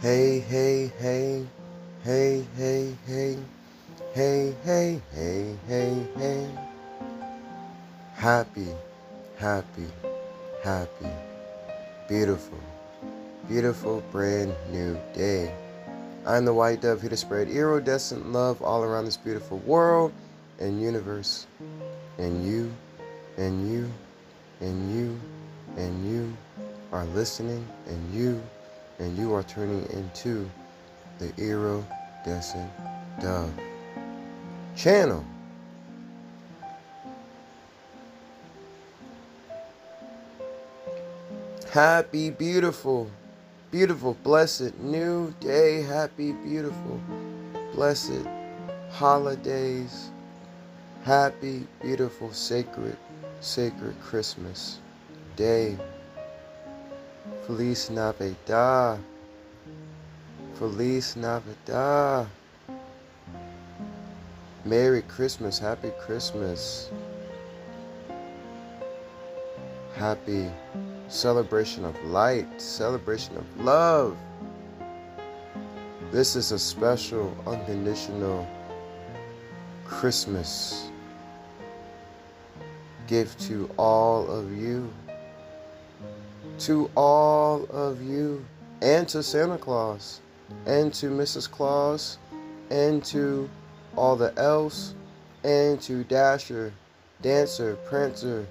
Hey, hey, hey, hey, hey, hey, hey, hey, hey, hey, hey. Happy, happy, happy, beautiful, beautiful brand new day. I'm the white dove here to spread iridescent love all around this beautiful world and universe. And you, and you, and you, and you are listening, and you, and you are turning into the iridescent dove channel. Happy, beautiful, beautiful, blessed new day. Happy, beautiful, blessed holidays. Happy, beautiful, sacred, sacred Christmas day. Feliz Navidad. Feliz Navidad. Merry Christmas. Happy Christmas. Happy celebration of light, celebration of love. This is a special, unconditional Christmas gift to all of you. To all of you. And to Santa Claus. And to Mrs. Claus. And to all the elves. And to Dasher, Dancer, Prancer,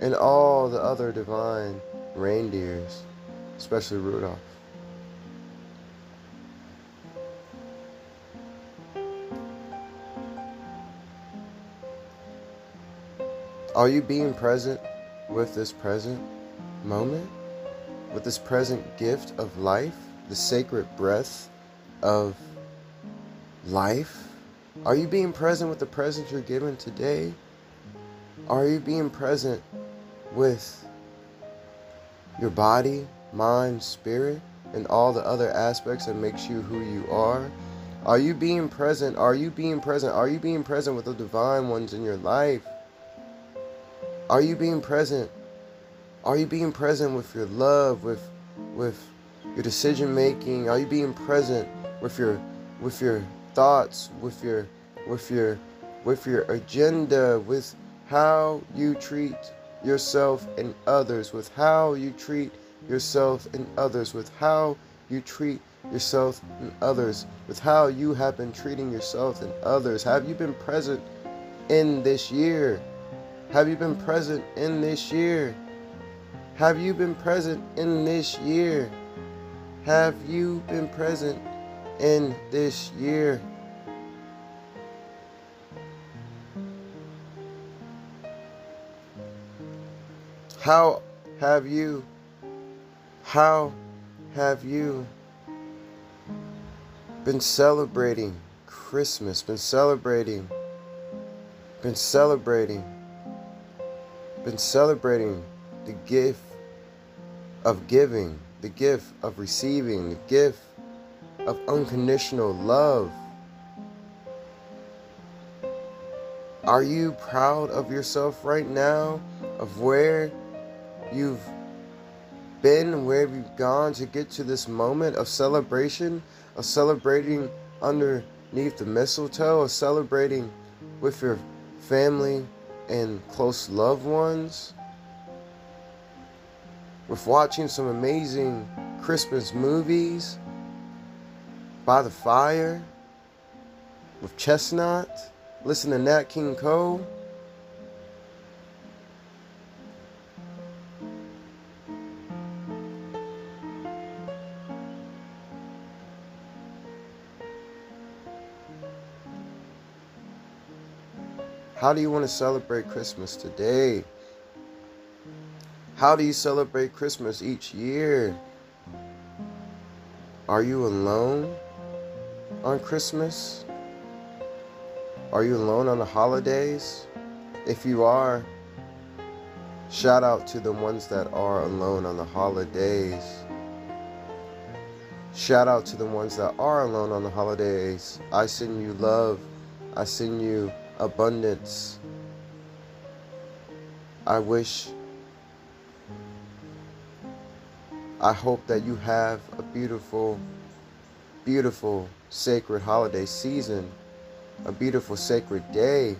and all the other divine reindeers, especially Rudolph. Are you being present with this present moment? With this present gift of life? The sacred breath of life? Are you being present with the present you're given today? Are you being present with your body, mind, spirit, and all the other aspects that makes you who you are? Are you being present? Are you being present? Are you being present with the divine ones in your life? Are you being present? Are you being present with your love, with with your decision making? Are you being present with your with your thoughts, with your with your with your agenda, with how you treat yourself and others, with how you treat yourself and others, with how you treat yourself and others, with how you have been treating yourself and others. Have you been present in this year? Have you been present in this year? Have you been present in this year? Have you been present in this year? How have you, how have you been celebrating Christmas, been celebrating, been celebrating, been celebrating the gift of giving, the gift of receiving, the gift of unconditional love? Are you proud of yourself right now, of where you've been, where you've gone to get to this moment of celebration, of celebrating underneath the mistletoe, of celebrating with your family and close loved ones, with watching some amazing Christmas movies by the fire, with Chestnut, listen to Nat King Cole. How do you want to celebrate Christmas today? How do you celebrate Christmas each year? Are you alone on Christmas? Are you alone on the holidays? If you are, shout out to the ones that are alone on the holidays. Shout out to the ones that are alone on the holidays. I send you love. I send you abundance. I wish, I hope that you have a beautiful beautiful sacred holiday season, a beautiful sacred day.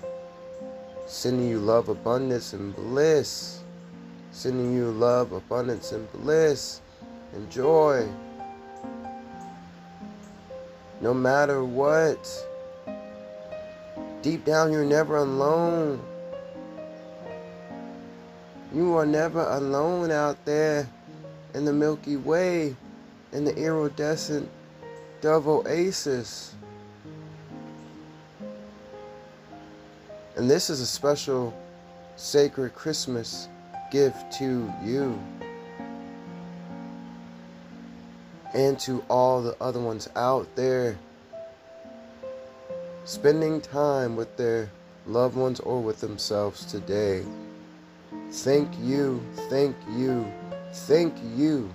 Sending you love, abundance, and bliss. Sending you love, abundance, and bliss and joy. No matter what, deep down, you're never alone. You are never alone out there in the Milky Way, in the iridescent dove oasis. And this is a special sacred Christmas gift to you and to all the other ones out there spending time with their loved ones or with themselves today. Thank you, thank you, thank you,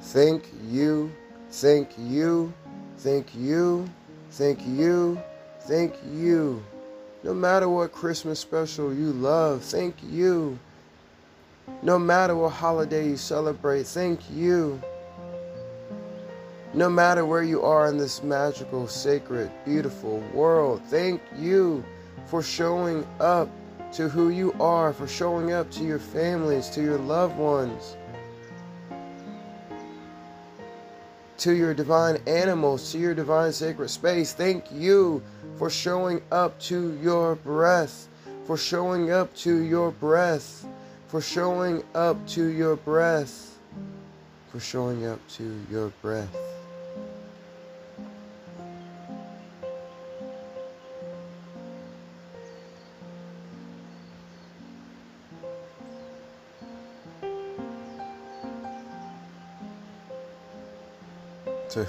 thank you, thank you, thank you, thank you, thank you. No matter what Christmas special you love, thank you. No matter what holiday you celebrate, thank you. No matter where you are in this magical, sacred, beautiful world, thank you for showing up to who you are, for showing up to your families, to your loved ones, to your divine animals, to your divine sacred space. Thank you for showing up to your breath, for showing up to your breath, for showing up to your breath, for showing up to your breath.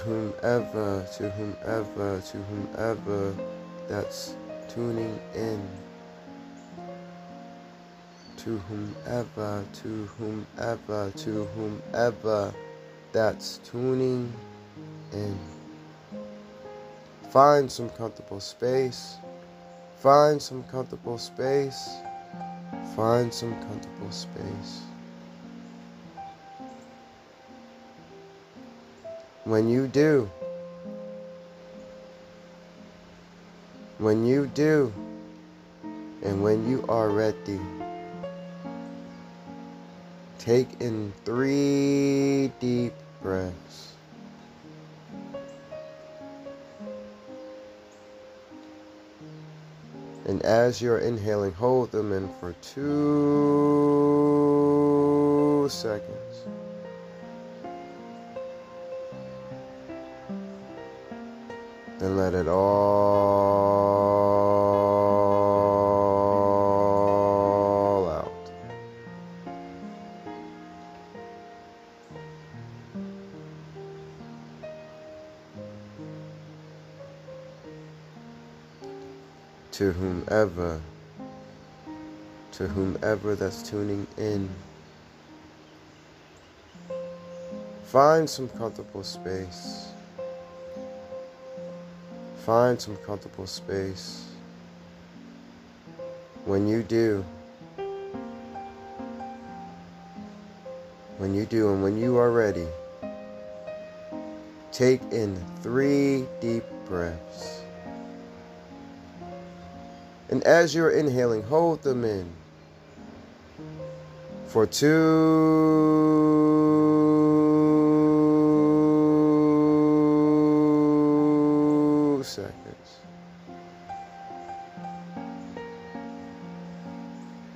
Whomever, to whomever, to whomever that's tuning in. To whomever, to whomever, to whomever that's tuning in. Find some comfortable space. Find some comfortable space. Find some comfortable space. When you do, when you do, and when you are ready, take in three deep breaths. And as you're inhaling, hold them in for two seconds. And let it all out. To whomever, to whomever that's tuning in, find some comfortable space. Find some comfortable space. When you do, when you do, and when you are ready, take in three deep breaths. And as you're inhaling, hold them in for two.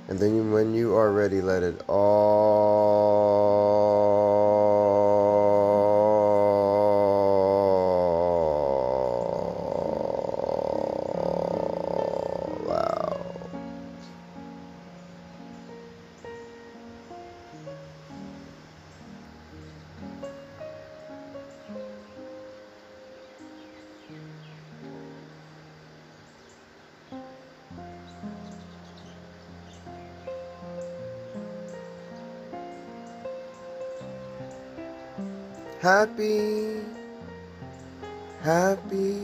And then when you are ready, let it all Happy, happy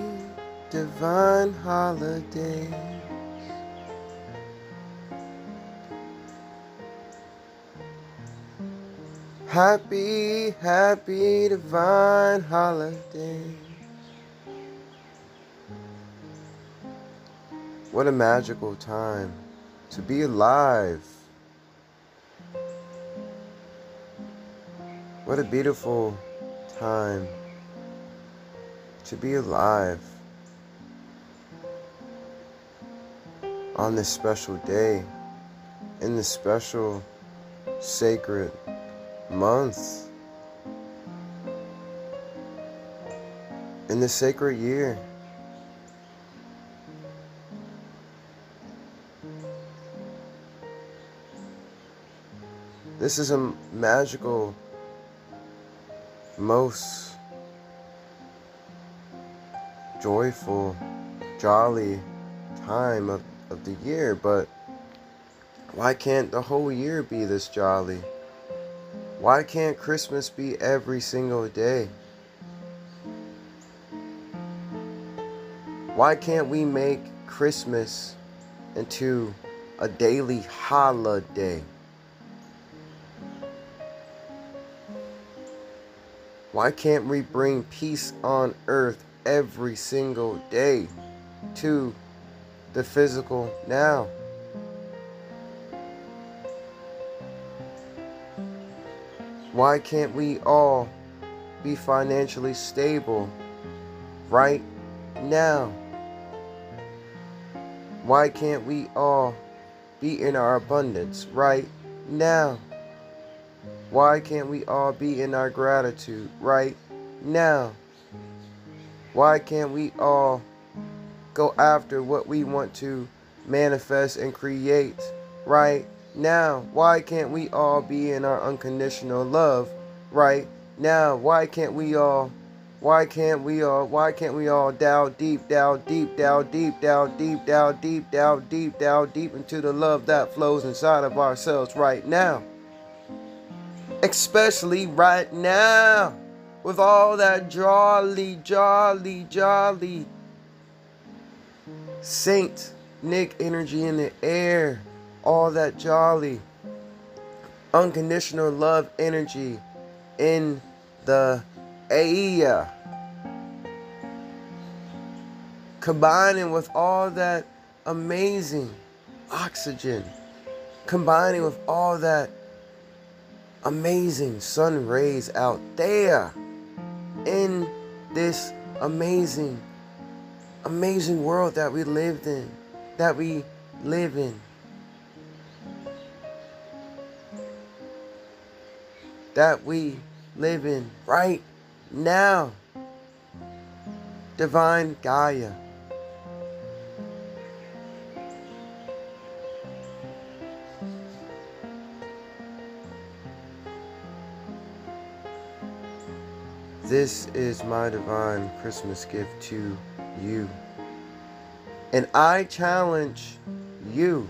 divine holiday. Happy, happy divine holiday. What a magical time to be alive. What a beautiful time to be alive on this special day, in this special sacred month, in this sacred year. This is a magical, most joyful, jolly time of, of the year, but why can't the whole year be this jolly? Why can't Christmas be every single day? Why can't we make Christmas into a daily holiday? Why can't we bring peace on earth every single day to the physical now? Why can't we all be financially stable right now? Why can't we all be in our abundance right now? Why can't we all be in our gratitude right now? Why can't we all go after what we want to manifest and create right now, why can't we all be in our unconditional love right now? Why can't we all? Why can't we all? Why can't we all down deep, down deep, down deep, down deep, down deep, down deep, down deep into the love that flows inside of ourselves right now? Especially right now, with all that jolly, jolly, jolly Saint Nick energy in the air all that jolly, unconditional love energy in the air. Combining with all that amazing oxygen, combining with all that amazing sun rays out there in this amazing, amazing world that we lived in, that we live in. that we live in right now. Divine Gaia. This is my divine Christmas gift to you. And I challenge you,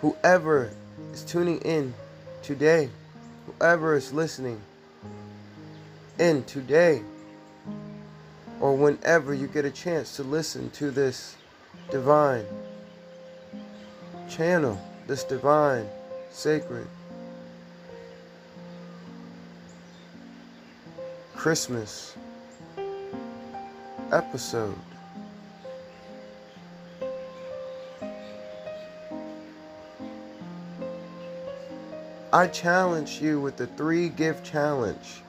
whoever is tuning in today whoever is listening in today or whenever you get a chance to listen to this divine channel, this divine, sacred Christmas episode. I challenge you with the three gift challenge.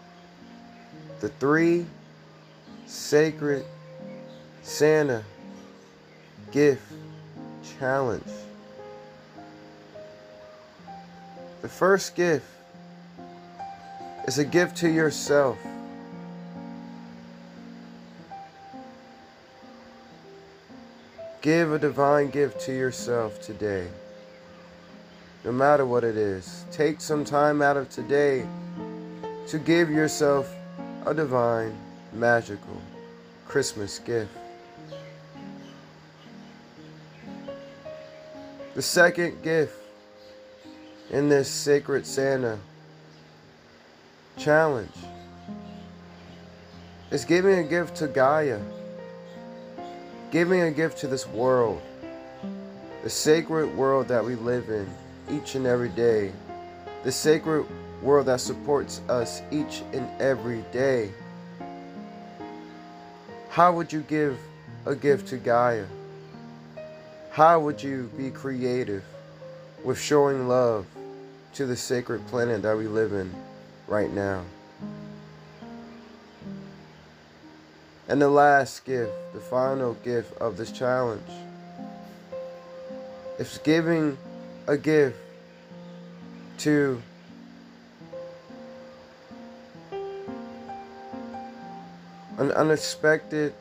The three sacred Santa gift challenge. The first gift is a gift to yourself. Give a divine gift to yourself today no matter what it is. Take some time out of today to give yourself a divine, magical Christmas gift. The second gift in this sacred Santa challenge is giving a gift to Gaia, giving a gift to this world, the sacred world that we live in each and every day. The sacred world that supports us each and every day. How would you give a gift to Gaia? How would you be creative with showing love to the sacred planet that we live in right now? And the last gift, the final gift of this challenge, is giving a gift to an unexpected,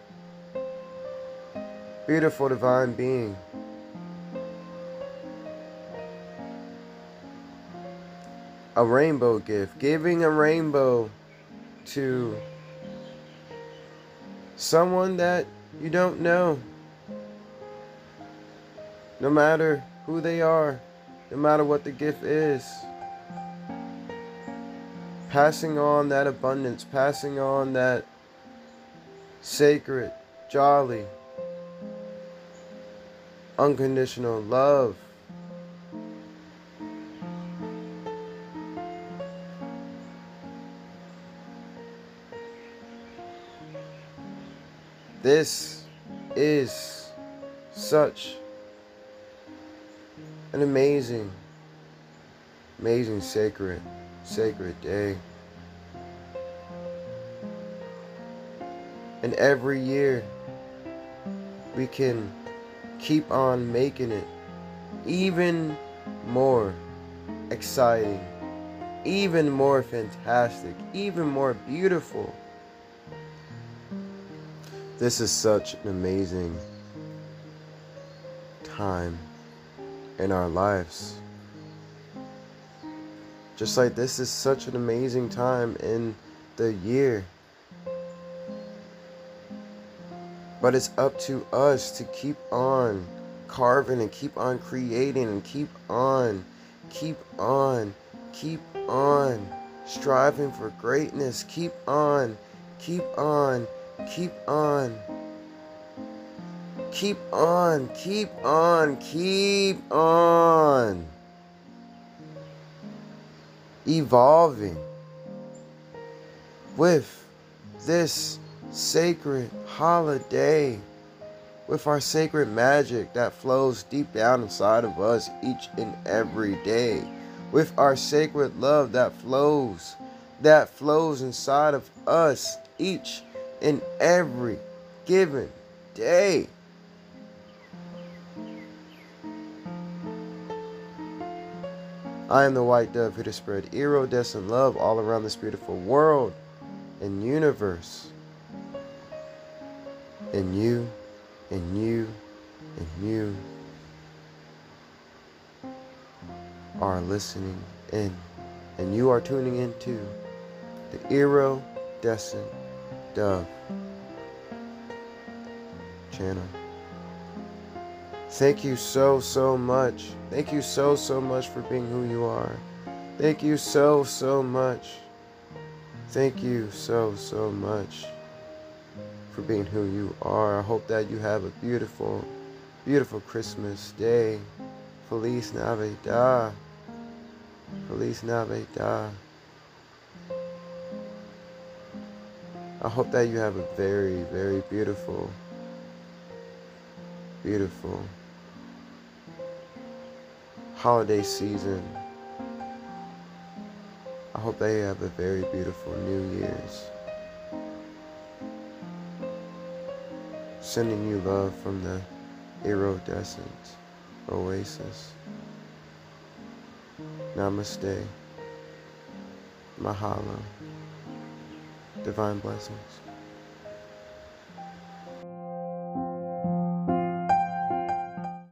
beautiful divine being. A rainbow gift, giving a rainbow to someone that you don't know. No matter who they are, no matter what the gift is. Passing on that abundance, passing on that sacred, jolly, unconditional love. This is such an amazing, amazing sacred, sacred day. And every year we can keep on making it even more exciting, even more fantastic, even more beautiful. This is such an amazing time in our lives. Just like this is such an amazing time in the year. But it's up to us to keep on carving and keep on creating and keep on, keep on, keep on striving for greatness. Keep on, keep on, keep on. Keep on, keep on, keep on. Evolving with this sacred holiday, with our sacred magic that flows deep down inside of us each and every day, with our sacred love that flows, that flows inside of us each and every given day. I am the white dove here to spread iridescent love all around this beautiful world and universe. And you, and you, and you are listening in. And you are tuning into the iridescent dove channel. Thank you so, so much. Thank you so, so much for being who you are. Thank you so, so much. Thank you so, so much for being who you are. I hope that you have a beautiful, beautiful Christmas day. Feliz Navidad. Feliz Navidad. I hope that you have a very, very beautiful, beautiful holiday season. I hope they have a very beautiful New Year's. Sending you love from the iridescent oasis. Namaste. Mahalo. Divine blessings.